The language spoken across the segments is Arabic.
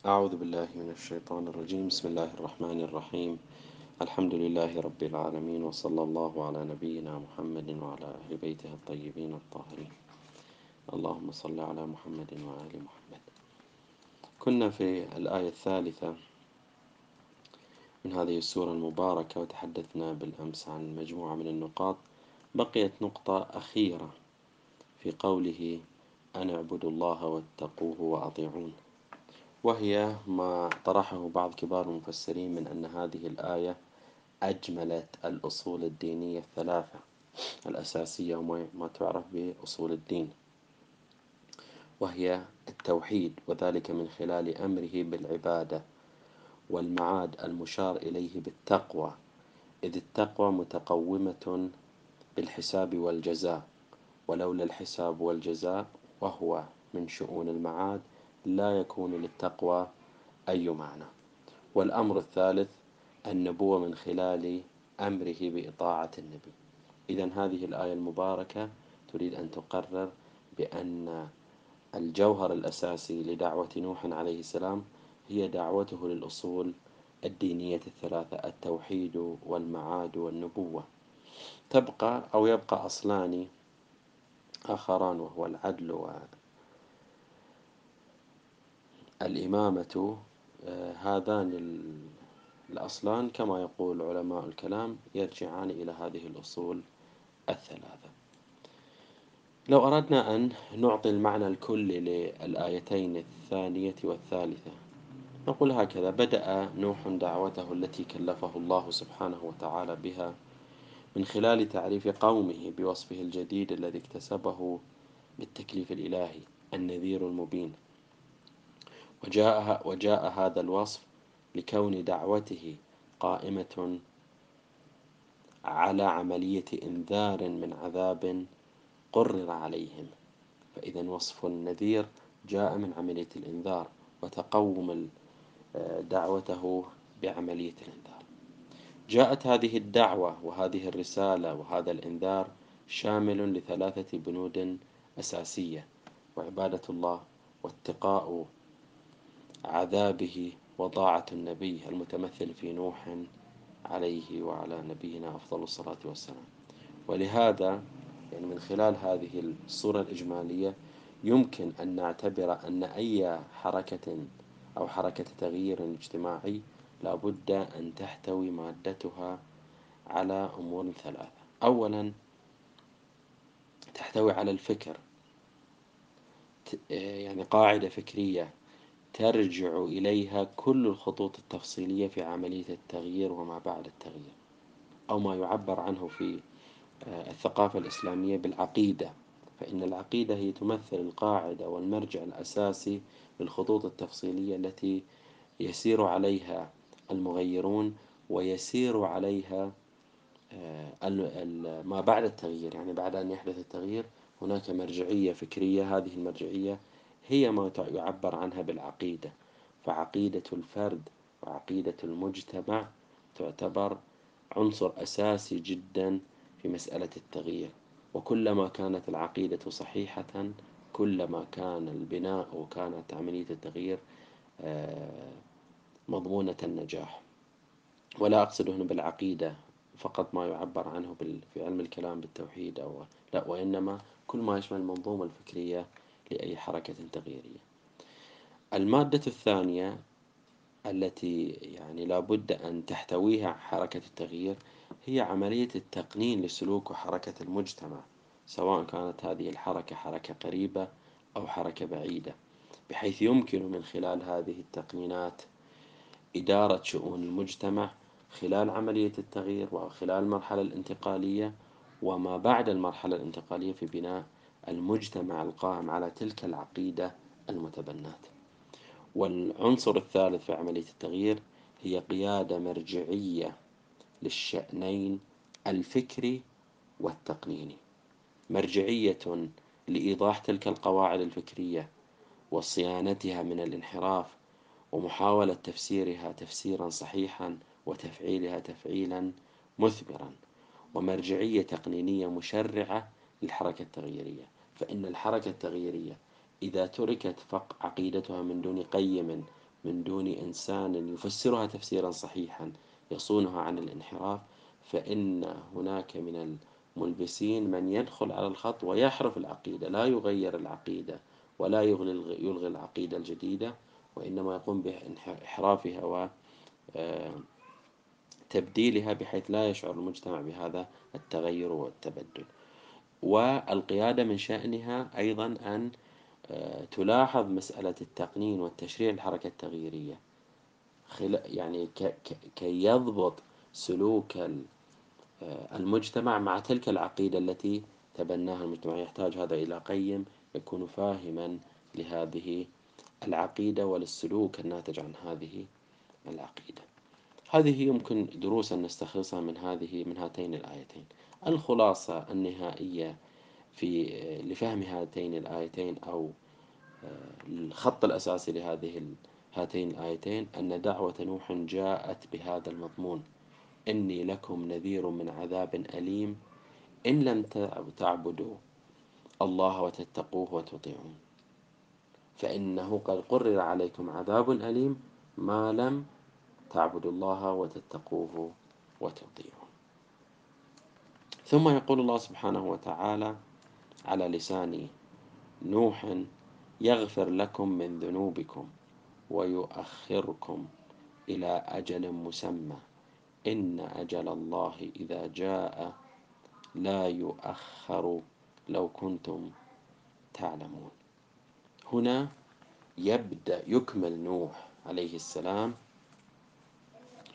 أعوذ بالله من الشيطان الرجيم. بسم الله الرحمن الرحيم. الحمد لله رب العالمين وصلى الله على نبينا محمد وعلى أهل بيته الطيبين الطاهرين. اللهم صل على محمد وآل محمد. كنا في الآية الثالثة من هذه السورة المباركة وتحدثنا بالأمس عن مجموعة من النقاط. بقيت نقطة أخيرة في قوله أن اعبدوا الله واتقوه وأطيعون. وهي ما طرحه بعض كبار المفسرين من أن هذه الآية أجملت الأصول الدينية الثلاثة الأساسية وما تعرف بأصول الدين وهي التوحيد وذلك من خلال أمره بالعبادة والمعاد المشار إليه بالتقوى إذ التقوى متقومة بالحساب والجزاء ولولا الحساب والجزاء وهو من شؤون المعاد لا يكون للتقوى أي معنى. والأمر الثالث النبوة من خلال أمره بإطاعة النبي. إذا هذه الآية المباركة تريد أن تقرر بأن الجوهر الأساسي لدعوة نوح عليه السلام هي دعوته للأصول الدينية الثلاثة التوحيد والمعاد والنبوة. تبقى أو يبقى أصلان آخران وهو العدل الإمامة آه، هذان الأصلان كما يقول علماء الكلام يرجعان إلى هذه الأصول الثلاثة. لو أردنا أن نعطي المعنى الكلي للآيتين الثانية والثالثة نقول هكذا بدأ نوح دعوته التي كلفه الله سبحانه وتعالى بها من خلال تعريف قومه بوصفه الجديد الذي اكتسبه بالتكليف الإلهي النذير المبين. وجاء, وجاء هذا الوصف لكون دعوته قائمة على عملية إنذار من عذاب قرر عليهم. فإذا وصف النذير جاء من عملية الإنذار وتقوم دعوته بعملية الإنذار. جاءت هذه الدعوة وهذه الرسالة وهذا الإنذار شامل لثلاثة بنود أساسية وعبادة الله واتقاء عذابه وطاعة النبي المتمثل في نوح عليه وعلى نبينا أفضل الصلاة والسلام. ولهذا يعني من خلال هذه الصورة الإجمالية يمكن أن نعتبر أن أي حركة أو حركة تغيير اجتماعي لابد أن تحتوي مادتها على أمور ثلاثة. أولا تحتوي على الفكر. يعني قاعدة فكرية ترجع إليها كل الخطوط التفصيلية في عملية التغيير وما بعد التغيير أو ما يعبر عنه في آه، الثقافة الإسلامية بالعقيدة. فإن العقيدة هي تمثل القاعدة والمرجع الأساسي للخطوط التفصيلية التي يسير عليها المغيرون ويسير عليها آه، ما بعد التغيير. يعني بعد أن يحدث التغيير هناك مرجعية فكرية هذه المرجعية هي ما يعبر عنها بالعقيدة فعقيدة الفرد وعقيدة المجتمع تعتبر عنصر أساسي جدا في مسألة التغيير. وكلما كانت العقيدة صحيحة كلما كان البناء وكانت عملية التغيير آه، مضمونة النجاح. ولا أقصد هنا بالعقيدة فقط ما يعبر عنه في علم الكلام بالتوحيد أو لا وإنما كل ما يشمل المنظومة الفكرية لأي حركة تغييرية. المادة الثانية التي يعني لابد أن تحتويها حركة التغيير هي عملية التقنين لسلوك وحركة المجتمع سواء كانت هذه الحركة حركة قريبة أو حركة بعيدة بحيث يمكن من خلال هذه التقنينات إدارة شؤون المجتمع خلال عملية التغيير وخلال المرحلة الانتقالية وما بعد المرحلة الانتقالية في بناء المجتمع القائم على تلك العقيدة المتبناة والعنصر الثالث في عملية التغيير هي قيادة مرجعية للشأنين الفكري والتقنيني. مرجعية لإيضاح تلك القواعد الفكرية وصيانتها من الانحراف ومحاولة تفسيرها تفسيرا صحيحا وتفعيلها تفعيلا مثمرا. ومرجعية تقنينية مشرعة للحركة التغييرية. فإن الحركة التغييرية إذا تركت فق عقيدتها من دون قيم من دون إنسان يفسرها تفسيرا صحيحا يصونها عن الانحراف فإن هناك من الملبسين من يدخل على الخط ويحرف العقيدة لا يغير العقيدة ولا يلغي, العقيدة الجديدة وإنما يقوم بإحرافها وتبديلها بحيث لا يشعر المجتمع بهذا التغير والتبدل. والقيادة من شأنها أيضا أن آه، تلاحظ مسألة التقنين والتشريع الحركة التغييرية. يعني كي يضبط سلوك آه، المجتمع مع تلك العقيدة التي تبناها المجتمع يحتاج هذا إلى قيم يكون فاهما لهذه العقيدة وللسلوك الناتج عن هذه العقيدة. هذه يمكن دروسا نستخلصها من هذه من هاتين الآيتين. الخلاصة النهائية في لفهم هاتين الآيتين أو آه، الخط الأساسي لهذه هاتين الآيتين أن دعوة نوح جاءت بهذا المضمون. إني لكم نذير من عذاب أليم إن لم تعبدوا الله وتتقوه وتطيعون. فإنه قد قرر عليكم عذاب أليم ما لم تعبدوا الله وتتقوه وتطيعون. ثم يقول الله سبحانه وتعالى على لسان نوح يغفر لكم من ذنوبكم ويؤخركم إلى أجل مسمى. إن أجل الله إذا جاء لا يؤخر لو كنتم تعلمون. هنا يبدأ يكمل نوح عليه السلام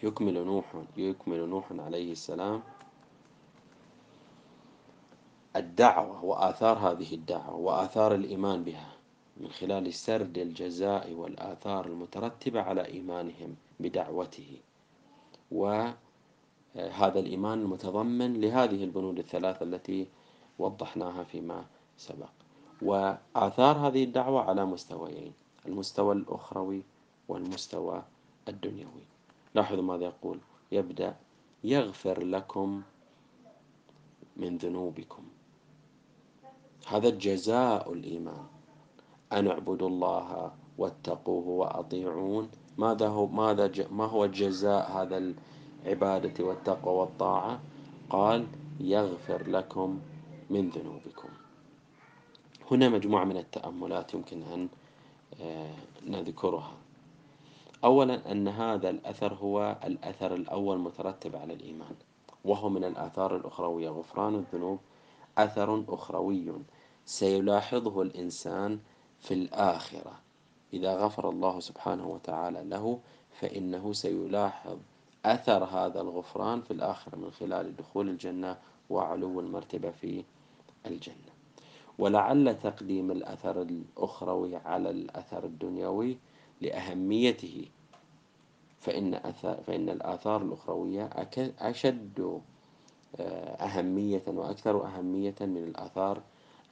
يكمل نوح يكمل نوح عليه السلام الدعوة وآثار هذه الدعوة وآثار الإيمان بها من خلال سرد الجزاء والآثار المترتبة على إيمانهم بدعوته. وهذا الإيمان المتضمن لهذه البنود الثلاثة التي وضحناها فيما سبق. وآثار هذه الدعوة على مستويين المستوى الأخروي والمستوى الدنيوي. لاحظوا ماذا يقول؟ يبدأ يغفر لكم من ذنوبكم. هذا جزاء الإيمان. أن اعبدوا الله واتقوه وأطيعون. ماذا هو ماذا ما هو جزاء هذا العبادة والتقوى والطاعة؟ قال يغفر لكم من ذنوبكم. هنا مجموعة من التأملات يمكن أن آه، نذكرها. أولا أن هذا الأثر هو الأثر الأول مترتب على الإيمان وهو من الآثار الأخروية. غفران الذنوب أثر أخروي. سيلاحظه الإنسان في الآخرة. إذا غفر الله سبحانه وتعالى له فإنه سيلاحظ أثر هذا الغفران في الآخرة من خلال دخول الجنة وعلو المرتبة في الجنة. ولعل تقديم الأثر الأخروي على الأثر الدنيوي لأهميته. فإن, أثر فإن الآثار الأخروية أشد آه، أهمية وأكثر أهمية من الآثار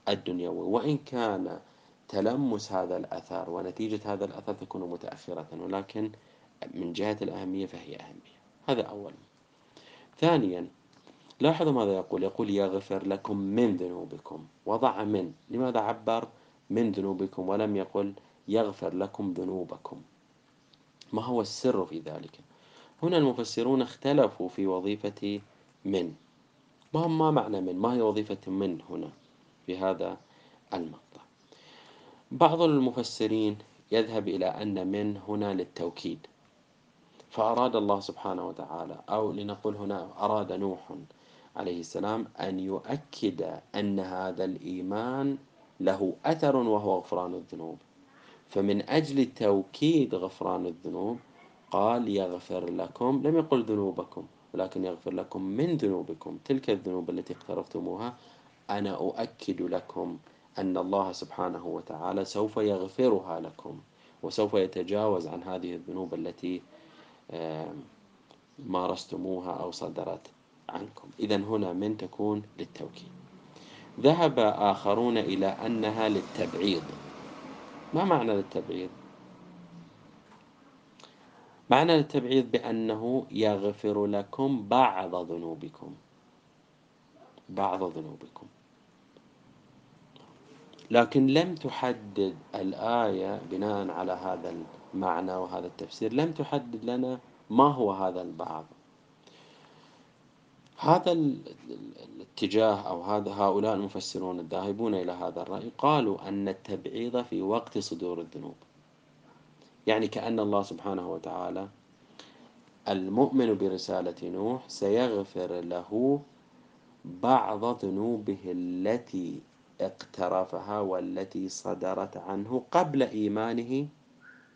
الدنيوي وإن كان تلمس هذا الأثر ونتيجة هذا الأثر تكون متأخرة ولكن من جهة الأهمية فهي أهمية. هذا أولا ثانيا لاحظوا ماذا يقول؟ يقول يغفر لكم من ذنوبكم. وضع من. لماذا عبر؟ من ذنوبكم. ولم يقل يغفر لكم ذنوبكم. ما هو السر في ذلك؟ هنا المفسرون اختلفوا في وظيفة من. ما ما معنى من؟ ما هي وظيفة من هنا؟ في هذا المقطع. بعض المفسرين يذهب إلى أن من هنا للتوكيد فأراد الله سبحانه وتعالى أو لنقول هنا أراد نوح عليه السلام أن يؤكد أن هذا الإيمان له أثر وهو غفران الذنوب. فمن أجل توكيد غفران الذنوب قال يغفر لكم لم يقل ذنوبكم ولكن يغفر لكم من ذنوبكم. تلك الذنوب التي اقترفتموها أنا أؤكد لكم أن الله سبحانه وتعالى سوف يغفرها لكم وسوف يتجاوز عن هذه الذنوب التي مارستموها أو صدرت عنكم. إذا هنا من تكون للتوكيد. ذهب آخرون إلى أنها للتبعيض. ما معنى للتبعيض؟ معنى التبعيض بأنه يغفر لكم بعض ذنوبكم. بعض ذنوبكم. لكن لم تحدد الآية بناء على هذا معنى وهذا التفسير. لم تحدد لنا ما هو هذا البعض. هذا الاتجاه أو هذا هؤلاء المفسرون الذاهبون إلى هذا الرأي قالوا أن التبعيض في وقت صدور الذنوب. يعني كأن الله سبحانه وتعالى المؤمن برسالة نوح سيغفر له بعض ذنوبه التي اقترفها والتي صدرت عنه قبل إيمانه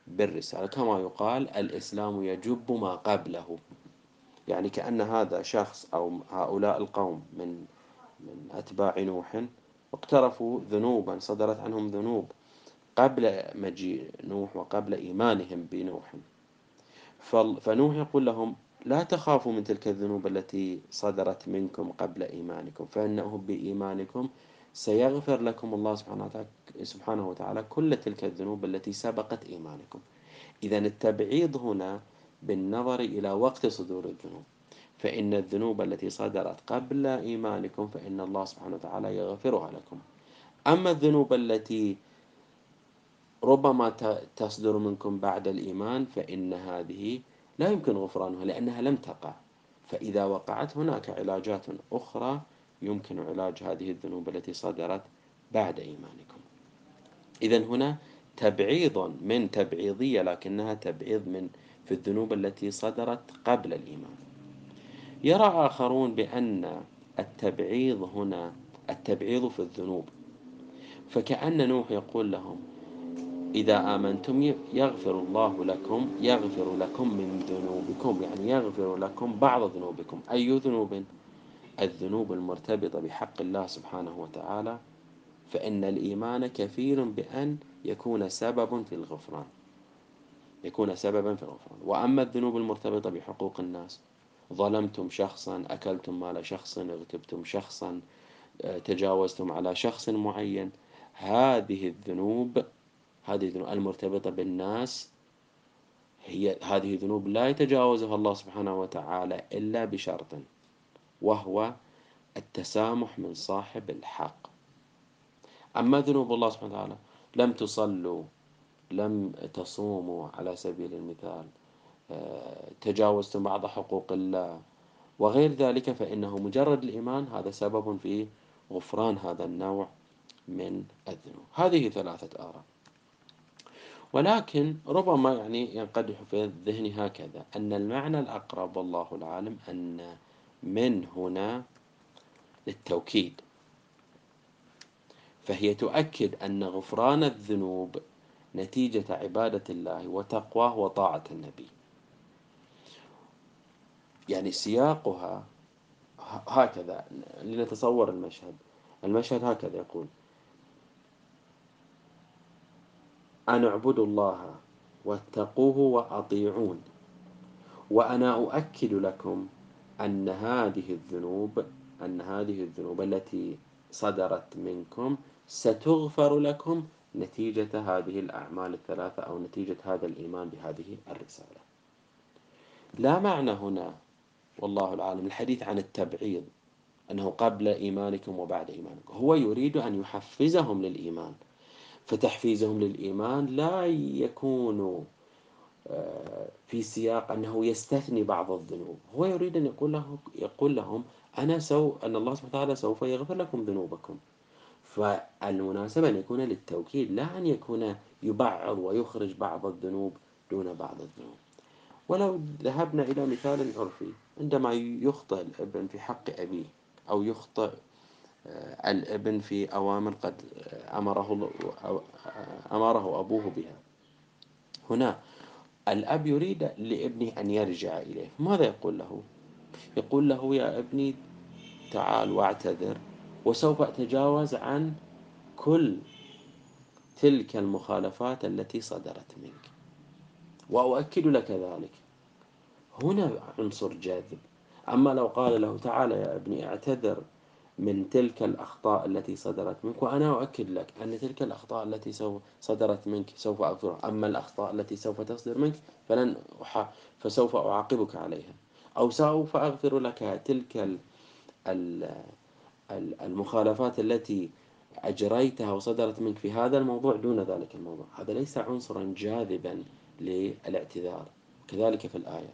بالرسالة. كما يقال الإسلام يجب ما قبله. يعني كأن هذا شخص أو هؤلاء القوم من من أتباع نوح اقترفوا ذنوبا صدرت عنهم ذنوب قبل مجيء نوح وقبل إيمانهم بنوح. فنوح يقول لهم لا تخافوا من تلك الذنوب التي صدرت منكم قبل إيمانكم فإنه بإيمانكم سيغفر لكم الله سبحانه وتعالى كل تلك الذنوب التي سبقت إيمانكم. إذا التبعيض هنا بالنظر إلى وقت صدور الذنوب. فإن الذنوب التي صدرت قبل إيمانكم فإن الله سبحانه وتعالى يغفرها لكم. أما الذنوب التي ربما تصدر منكم بعد الإيمان فإن هذه لا يمكن غفرانها لأنها لم تقع. فإذا وقعت هناك علاجات أخرى يمكن علاج هذه الذنوب التي صدرت بعد إيمانكم. إذا هنا تبعيض من تبعيضية لكنها تبعيض من في الذنوب التي صدرت قبل الإيمان. يرى آخرون بأن التبعيض هنا التبعيض في الذنوب. فكأن نوح يقول لهم إذا آمنتم يغفر الله لكم يغفر لكم من ذنوبكم يعني يغفر لكم بعض ذنوبكم. أي ذنوب؟ الذنوب المرتبطة بحق الله سبحانه وتعالى. فإن الإيمان كفيل بأن يكون سبب في الغفران. يكون سببا في الغفران. وأما الذنوب المرتبطة بحقوق الناس ظلمتم شخصا أكلتم مال شخص اغتبتم شخصا آه، تجاوزتم على شخص معين هذه الذنوب هذه الذنوب المرتبطة بالناس. هي هذه ذنوب لا يتجاوزها الله سبحانه وتعالى إلا بشرط وهو التسامح من صاحب الحق. أما ذنوب الله سبحانه وتعالى لم تصلوا لم تصوموا على سبيل المثال آه، تجاوزتم بعض حقوق الله وغير ذلك فإنه مجرد الإيمان هذا سبب في غفران هذا النوع من الذنوب. هذه ثلاثة آراء. ولكن ربما يعني ينقدح في الذهن هكذا أن المعنى الأقرب والله العالم أن من هنا للتوكيد. فهي تؤكد أن غفران الذنوب نتيجة عبادة الله وتقواه وطاعة النبي. يعني سياقها هكذا لنتصور المشهد. المشهد هكذا يقول أن اعبدوا الله واتقوه وأطيعون. وأنا أؤكد لكم أن هذه الذنوب أن هذه الذنوب التي صدرت منكم ستغفر لكم نتيجة هذه الأعمال الثلاثة أو نتيجة هذا الإيمان بهذه الرسالة. لا معنى هنا والله العالم الحديث عن التبعيض أنه قبل إيمانكم وبعد إيمانكم. هو يريد أن يحفزهم للإيمان. فتحفيزهم للإيمان لا يكون آه، في سياق أنه يستثني بعض الذنوب. هو يريد أن يقول, له يقول لهم أنا سو أن الله سبحانه وتعالى سوف يغفر لكم ذنوبكم. فالمناسبة أن يكون للتوكيد لا أن يكون يبعض ويخرج بعض الذنوب دون بعض الذنوب. ولو ذهبنا إلى مثال عرفي عندما يخطئ الابن في حق أبيه أو يخطئ الابن في أوامر قد أمره أمره أبوه بها. هنا الأب يريد لابنه أن يرجع إليه. ماذا يقول له؟ يقول له يا ابني تعال واعتذر وسوف أتجاوز عن كل تلك المخالفات التي صدرت منك. وأؤكد لك ذلك. هنا عنصر جاذب. أما لو قال له تعال يا ابني اعتذر من تلك الأخطاء التي صدرت منك وأنا أؤكد لك أن تلك الأخطاء التي سوف صدرت منك سوف أغفرها أما الأخطاء التي سوف تصدر منك فلن أح... فسوف أعاقبك عليها أو سوف أغفر لك تلك المخالفات التي أجريتها وصدرت منك في هذا الموضوع دون ذلك الموضوع. هذا ليس عنصرا جاذبا للإعتذار. كذلك في الآية.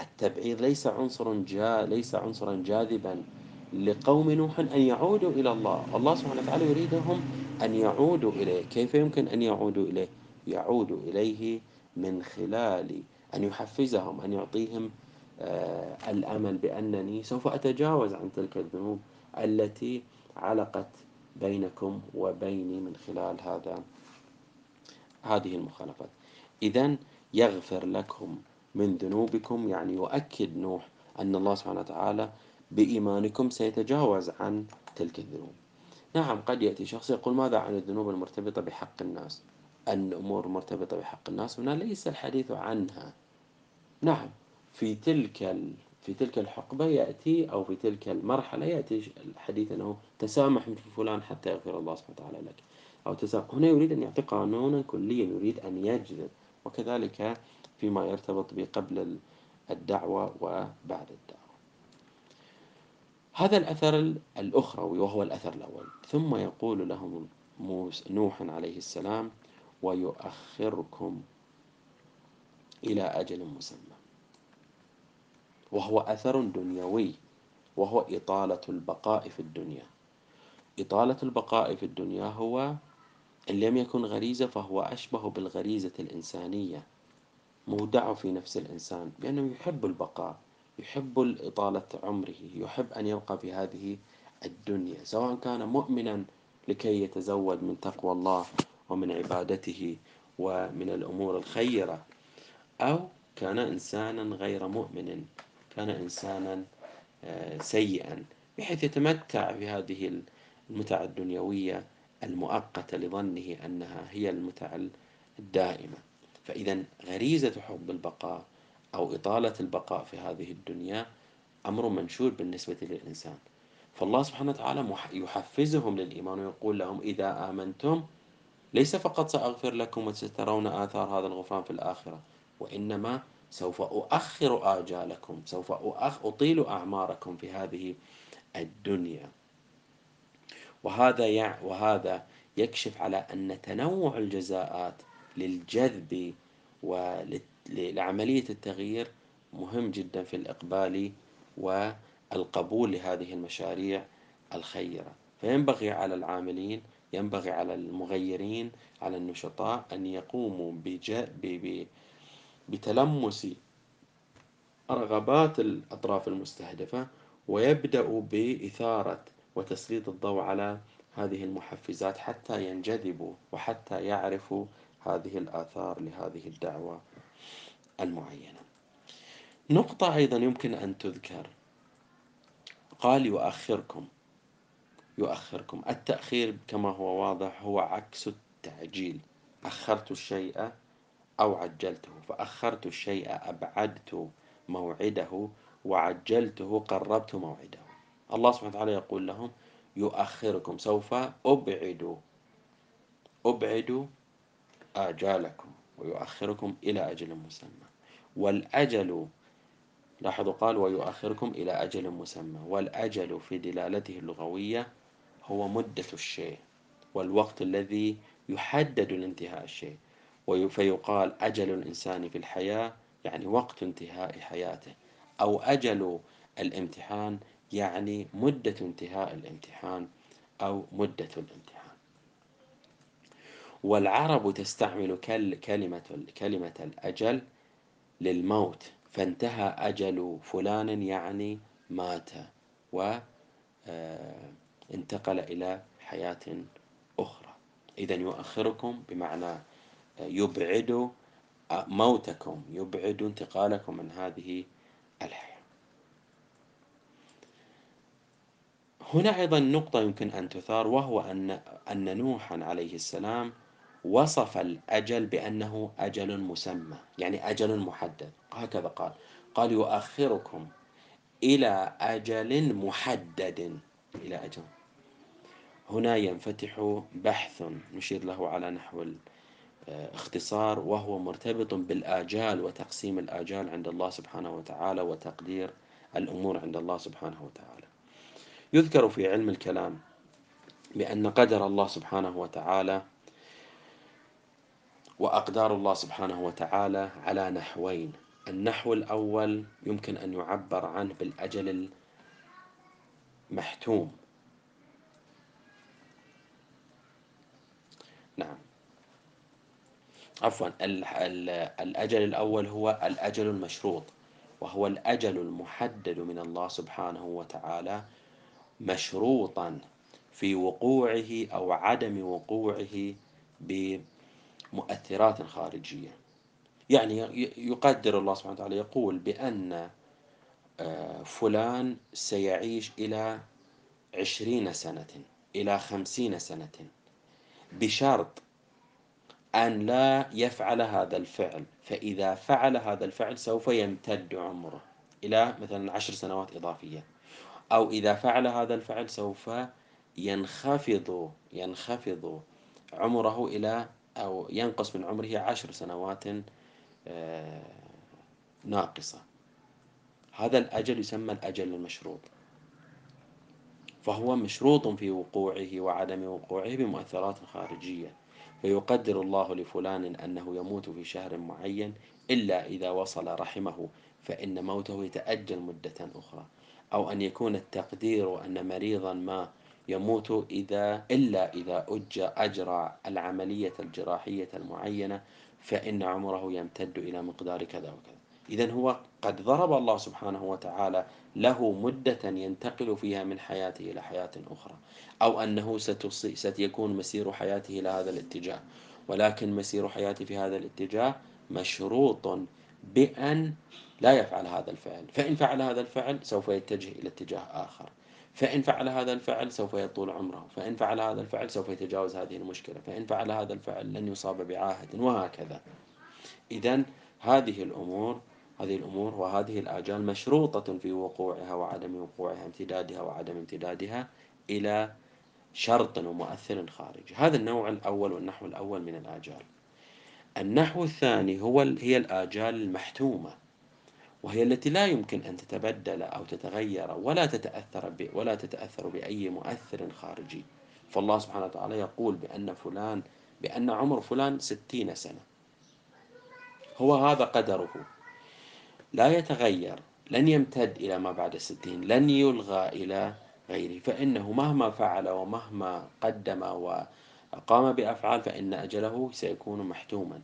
التبعير ليس عنصر جا ليس عنصرا جاذبا لقوم نوح أن يعودوا إلى الله. الله سبحانه وتعالى يريدهم أن يعودوا إليه. كيف يمكن أن يعودوا إليه؟ يعودوا إليه من خلال أن يحفزهم أن يعطيهم آه، الأمل بأنني سوف أتجاوز عن تلك الذنوب التي علقت بينكم وبيني من خلال هذا هذه المخالفات. إذا يغفر لكم من ذنوبكم يعني يؤكد نوح أن الله سبحانه وتعالى بإيمانكم سيتجاوز عن تلك الذنوب. نعم قد يأتي شخص يقول ماذا عن الذنوب المرتبطة بحق الناس؟ الأمور المرتبطة بحق الناس هنا ليس الحديث عنها. نعم في تلك في تلك الحقبة يأتي أو في تلك المرحلة يأتي الحديث أنه تسامح من فلان حتى يغفر الله سبحانه وتعالى لك. أو تسامح. هنا يريد أن يعطي قانونا كليا يريد أن يجذب وكذلك فيما يرتبط بقبل الدعوة وبعد الدعوة. هذا الأثر الأخروي وهو الأثر الأول. ثم يقول لهم نوح عليه السلام ويؤخركم إلى أجل مسمى. وهو أثر دنيوي وهو إطالة البقاء في الدنيا. إطالة البقاء في الدنيا هو إن لم يكن غريزة فهو أشبه بالغريزة الإنسانية مودع في نفس الإنسان بأنه يحب البقاء. يحب إطالة عمره يحب أن يبقى في هذه الدنيا سواء كان مؤمنا لكي يتزود من تقوى الله ومن عبادته ومن الأمور الخيرة أو كان إنسانا غير مؤمن كان إنسانا آه، سيئا بحيث يتمتع بهذه المتع الدنيوية المؤقتة لظنه أنها هي المتع الدائمة. فإذا غريزة حب البقاء أو إطالة البقاء في هذه الدنيا أمر منشور بالنسبة للإنسان. فالله سبحانه وتعالى يحفزهم للإيمان ويقول لهم إذا آمنتم ليس فقط سأغفر لكم وسترون آثار هذا الغفران في الآخرة وإنما سوف أؤخر آجالكم سوف أطيل أعماركم في هذه الدنيا. وهذا يع وهذا يكشف على أن تنوع الجزاءات للجذب ولعملية التغيير مهم جدا في الإقبال والقبول لهذه المشاريع الخيرة. فينبغي على العاملين ينبغي على المغيرين على النشطاء أن يقوموا بتلمس رغبات الأطراف المستهدفة ويبدأوا بإثارة وتسليط الضوء على هذه المحفزات حتى ينجذبوا وحتى يعرفوا هذه الآثار لهذه الدعوة المعينة. نقطة أيضا يمكن أن تذكر. قال يؤخركم يؤخركم. التأخير كما هو واضح هو عكس التعجيل. أخرت الشيء أو عجلته. فأخرت الشيء أبعدت موعده وعجلته قربت موعده. الله سبحانه وتعالى يقول لهم يؤخركم. سوف أبعد أبعد آجالكم. ويؤخركم إلى أجل مسمى. والأجل لاحظوا قال ويؤخركم إلى أجل مسمى. والأجل في دلالته اللغوية هو مدة الشيء والوقت الذي يحدد لانتهاء الشيء. فيقال أجل الإنسان في الحياة يعني وقت انتهاء حياته. أو أجل الامتحان يعني مدة انتهاء الامتحان أو مدة الامتحان. والعرب تستعمل كلمة كلمة الأجل للموت فانتهى أجل فلان يعني مات وانتقل آه، إلى حياة أخرى. إذا يؤخركم بمعنى يبعد موتكم يبعد انتقالكم من هذه الحياة. هنا أيضا نقطة يمكن أن تثار وهو أن أن نوحا عليه السلام وصف الأجل بأنه أجل مسمى يعني أجل محدد. هكذا قال. قال يؤخركم إلى أجل محدد إلى أجل. هنا ينفتح بحث نشير له على نحو اختصار وهو مرتبط بالآجال وتقسيم الآجال عند الله سبحانه وتعالى وتقدير الأمور عند الله سبحانه وتعالى. يذكر في علم الكلام بأن قدر الله سبحانه وتعالى وأقدار الله سبحانه وتعالى على نحوين. النحو الأول يمكن أن يعبر عنه بالأجل المحتوم. نعم. عفوا الأجل الأول هو الأجل المشروط وهو الأجل المحدد من الله سبحانه وتعالى مشروطا في وقوعه أو عدم وقوعه بمؤثرات خارجية. يعني يقدر الله سبحانه وتعالى يقول بأن آه، فلان سيعيش إلى عشرين سنة إلى خمسين سنة بشرط أن لا يفعل هذا الفعل. فإذا فعل هذا الفعل سوف يمتد عمره إلى مثلا عشر سنوات إضافية. أو إذا فعل هذا الفعل سوف ينخفض ينخفض عمره إلى أو ينقص من عمره عشر سنوات آه، ناقصة. هذا الأجل يسمى الأجل المشروط. فهو مشروط في وقوعه وعدم وقوعه بمؤثرات خارجية. فيقدر الله لفلان أنه يموت في شهر معين إلا إذا وصل رحمه فإن موته يتأجل مدة أخرى. أو أن يكون التقدير أن مريضا ما يموت إذا إلا إذا أجرى العملية الجراحية المعينة فإن عمره يمتد إلى مقدار كذا وكذا. إذا هو قد ضرب الله سبحانه وتعالى له مدة ينتقل فيها من حياته إلى حياة أخرى أو أنه ستكون مسير حياته إلى هذا الاتجاه. ولكن مسير حياته في هذا الاتجاه مشروط بأن لا يفعل هذا الفعل. فإن فعل هذا الفعل سوف يتجه إلى اتجاه آخر. فإن فعل هذا الفعل سوف يطول عمره فإن فعل هذا الفعل سوف يتجاوز هذه المشكلة فإن فعل هذا الفعل لن يصاب بعاهة وهكذا. إذا هذه الأمور هذه الأمور وهذه الآجال مشروطة في وقوعها وعدم وقوعها امتدادها وعدم امتدادها إلى شرط ومؤثر خارجي هذا النوع الأول والنحو الأول من الآجال. النحو الثاني هو هي الآجال المحتومة. وهي التي لا يمكن أن تتبدل أو تتغير ولا تتأثر ولا تتأثر بأي مؤثر خارجي. فالله سبحانه وتعالى يقول بأن فلان بأن عمر فلان ستين سنة. هو هذا قدره. لا يتغير لن يمتد إلى ما بعد الستين لن يلغى إلى غيره. فإنه مهما فعل ومهما قدم وقام بأفعال فإن أجله سيكون محتوما.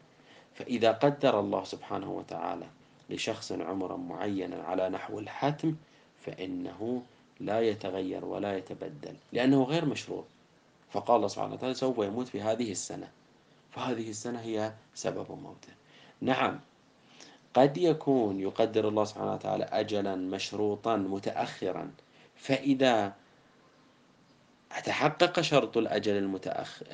فإذا قدر الله سبحانه وتعالى لشخص عمرا معينا على نحو الحتم فإنه لا يتغير ولا يتبدل لأنه غير مشروط فقال الله سبحانه وتعالى سوف يموت في هذه السنة. فهذه السنة هي سبب موته. نعم قد يكون يقدر الله سبحانه وتعالى أجلا مشروطا متأخرا فإذا تحقق شرط الأجل المتأخر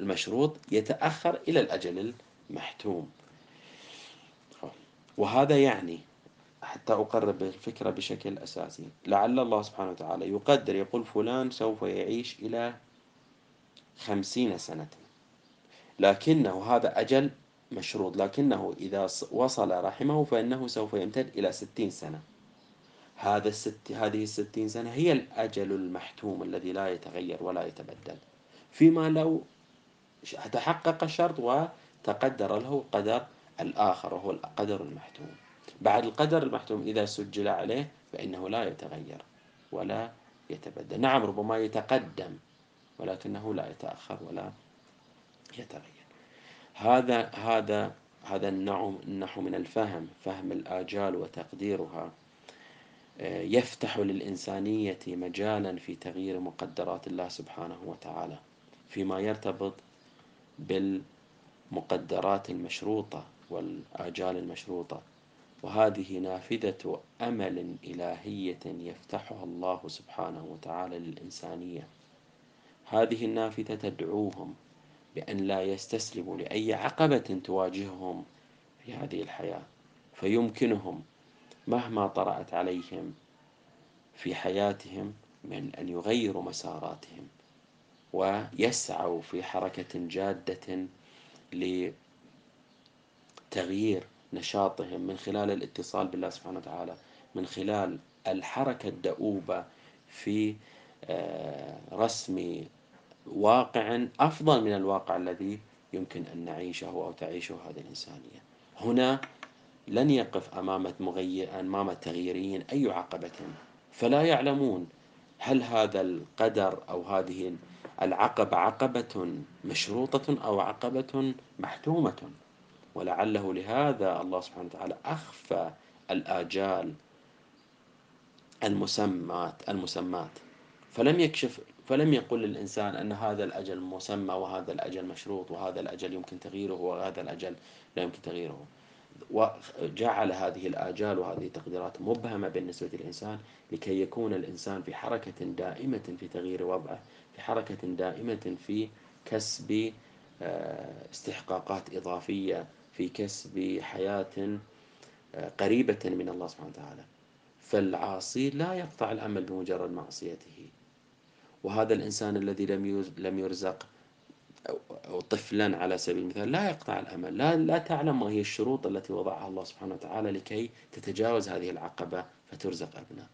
المشروط يتأخر إلى الأجل المحتوم. وهذا يعني حتى أقرب الفكرة بشكل أساسي. لعل الله سبحانه وتعالى يقدر يقول فلان سوف يعيش إلى خمسين سنة. لكنه هذا أجل مشروط. لكنه إذا وصل رحمه فإنه سوف يمتد إلى ستين سنة. هذا الست هذه الستين سنة هي الأجل المحتوم الذي لا يتغير ولا يتبدل. فيما لو تحقق الشرط وتقدر له قدر الآخر وهو القدر المحتوم. بعد القدر المحتوم إذا سجل عليه فإنه لا يتغير ولا يتبدل. نعم ربما يتقدم ولكنه لا يتأخر ولا يتغير. هذا هذا هذا النحو من الفهم فهم الآجال وتقديرها آه، يفتح للإنسانية مجالا في تغيير مقدرات الله سبحانه وتعالى فيما يرتبط بالمقدرات المشروطة والآجال المشروطة. وهذه نافذة أمل إلهية يفتحها الله سبحانه وتعالى للإنسانية. هذه النافذة تدعوهم بأن لا يستسلموا لأي عقبة تواجههم في هذه الحياة. فيمكنهم مهما طرأت عليهم في حياتهم من أن يغيروا مساراتهم ويسعوا في حركة جادة لتغيير نشاطهم من خلال الاتصال بالله سبحانه وتعالى من خلال الحركة الدؤوبة في آه، رسم واقع أفضل من الواقع الذي يمكن أن نعيشه أو تعيشه هذه الإنسانية. هنا لن يقف أمام مغير أمام التغييريين أي عقبة. فلا يعلمون هل هذا القدر أو هذه العقبة عقبة مشروطة أو عقبة محتومة. ولعله لهذا الله سبحانه وتعالى أخفى الآجال المسمات المسمات. فلم يكشف فلم يقل للإنسان أن هذا الأجل مسمى وهذا الأجل مشروط وهذا الأجل يمكن تغييره وهذا الأجل لا يمكن تغييره. وجعل هذه الآجال وهذه التقديرات مبهمة بالنسبة للإنسان لكي يكون الإنسان في حركة دائمة في تغيير وضعه في حركة دائمة في كسب آه، استحقاقات إضافية في كسب حياة آه، قريبة من الله سبحانه وتعالى. فالعاصي لا يقطع الأمل بمجرد معصيته. وهذا الإنسان الذي لم لم يرزق أو طفلا على سبيل المثال لا يقطع الأمل. لا, لا تعلم ما هي الشروط التي وضعها الله سبحانه وتعالى لكي تتجاوز هذه العقبة فترزق أبناء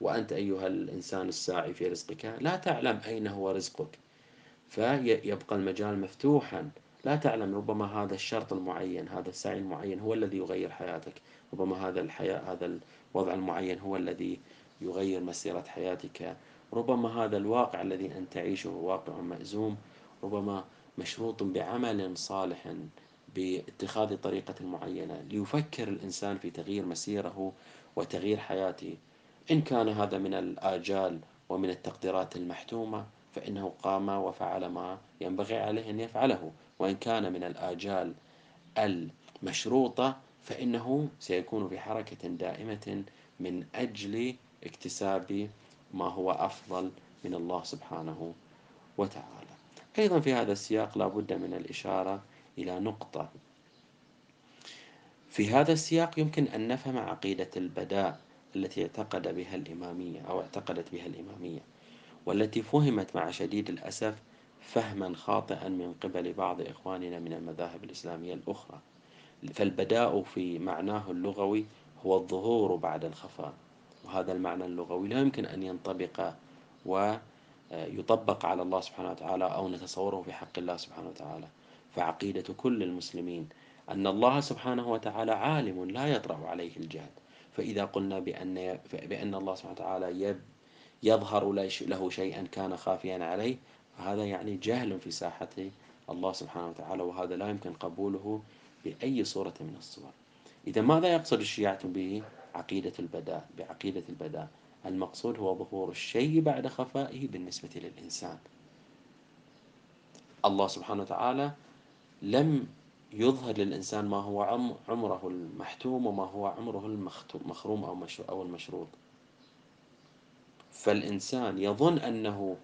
وأنت أيها الإنسان الساعي في رزقك لا تعلم أين هو رزقك. فيبقى المجال مفتوحا. لا تعلم ربما هذا الشرط المعين هذا السعي المعين هو الذي يغير حياتك. ربما هذا الحياة هذا الوضع المعين هو الذي يغير مسيرة حياتك. ربما هذا الواقع الذي أنت تعيشه واقع مأزوم ربما مشروط بعمل صالح باتخاذ طريقة معينة ليفكر الإنسان في تغيير مسيره وتغيير حياته. إن كان هذا من الآجال ومن التقديرات المحتومة فإنه قام وفعل ما ينبغي عليه أن يفعله. وإن كان من الآجال المشروطة فإنه سيكون في حركة دائمة من أجل اكتساب ما هو أفضل من الله سبحانه وتعالى. أيضا في هذا السياق لا بد من الإشارة إلى نقطة. في هذا السياق يمكن أن نفهم عقيدة البداء التي اعتقد بها الإمامية أو اعتقدت بها الإمامية. والتي فهمت مع شديد الأسف فهما خاطئا من قبل بعض إخواننا من المذاهب الإسلامية الأخرى. فالبداء في معناه اللغوي هو الظهور بعد الخفاء وهذا المعنى اللغوي لا يمكن أن ينطبق ويطبق على الله سبحانه وتعالى أو نتصوره في حق الله سبحانه وتعالى. فعقيدة كل المسلمين أن الله سبحانه وتعالى عالم لا يطرأ عليه الجهل. فإذا قلنا بأن بأن الله سبحانه وتعالى يظهر له شيئا كان خافيا عليه. فهذا يعني جهل في ساحة الله سبحانه وتعالى وهذا لا يمكن قبوله بأي صورة من الصور. إذا ماذا يقصد الشيعة به؟ عقيدة البداء. بعقيدة البداء المقصود هو ظهور الشيء بعد خفائه بالنسبة للإنسان. الله سبحانه وتعالى لم يظهر للإنسان ما هو عمره المحتوم وما هو عمره المخروم أو المشروط. فالإنسان يظن أنه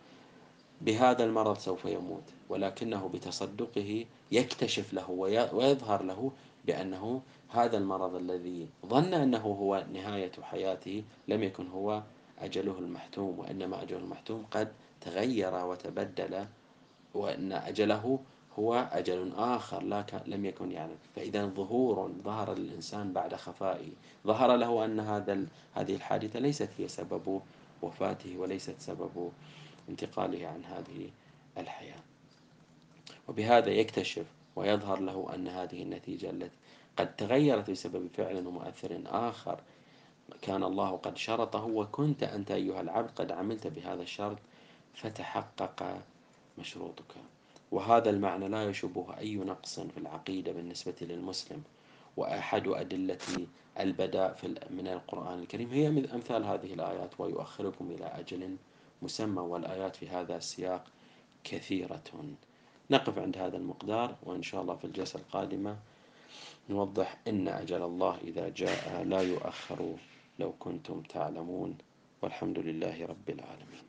بهذا المرض سوف يموت ولكنه بتصدقه يكتشف له ويظهر له بأنه هذا المرض الذي ظن أنه هو نهاية حياته لم يكن هو أجله المحتوم وإنما أجله المحتوم قد تغير وتبدل وأن أجله هو أجل آخر لا لم يكن يعني. فإذا ظهور ظهر للإنسان بعد خفائه ظهر له أن هذا هذه الحادثة ليست هي سبب وفاته وليست سبب انتقاله عن هذه الحياة. وبهذا يكتشف ويظهر له أن هذه النتيجة التي قد تغيرت بسبب فعل ومؤثر آخر كان الله قد شرطه وكنت أنت أيها العبد قد عملت بهذا الشرط فتحقق مشروطك. وهذا المعنى لا يشبه أي نقص في العقيدة بالنسبة للمسلم. وأحد أدلة البداء من القرآن الكريم. هي أمثال هذه الآيات ويؤخركم إلى أجل مسمى والآيات في هذا السياق كثيرة. نقف عند هذا المقدار وإن شاء الله في الجلسة القادمة نوضح إن أجل الله إذا جاء. لا يؤخر لو كنتم تعلمون. والحمد لله رب العالمين.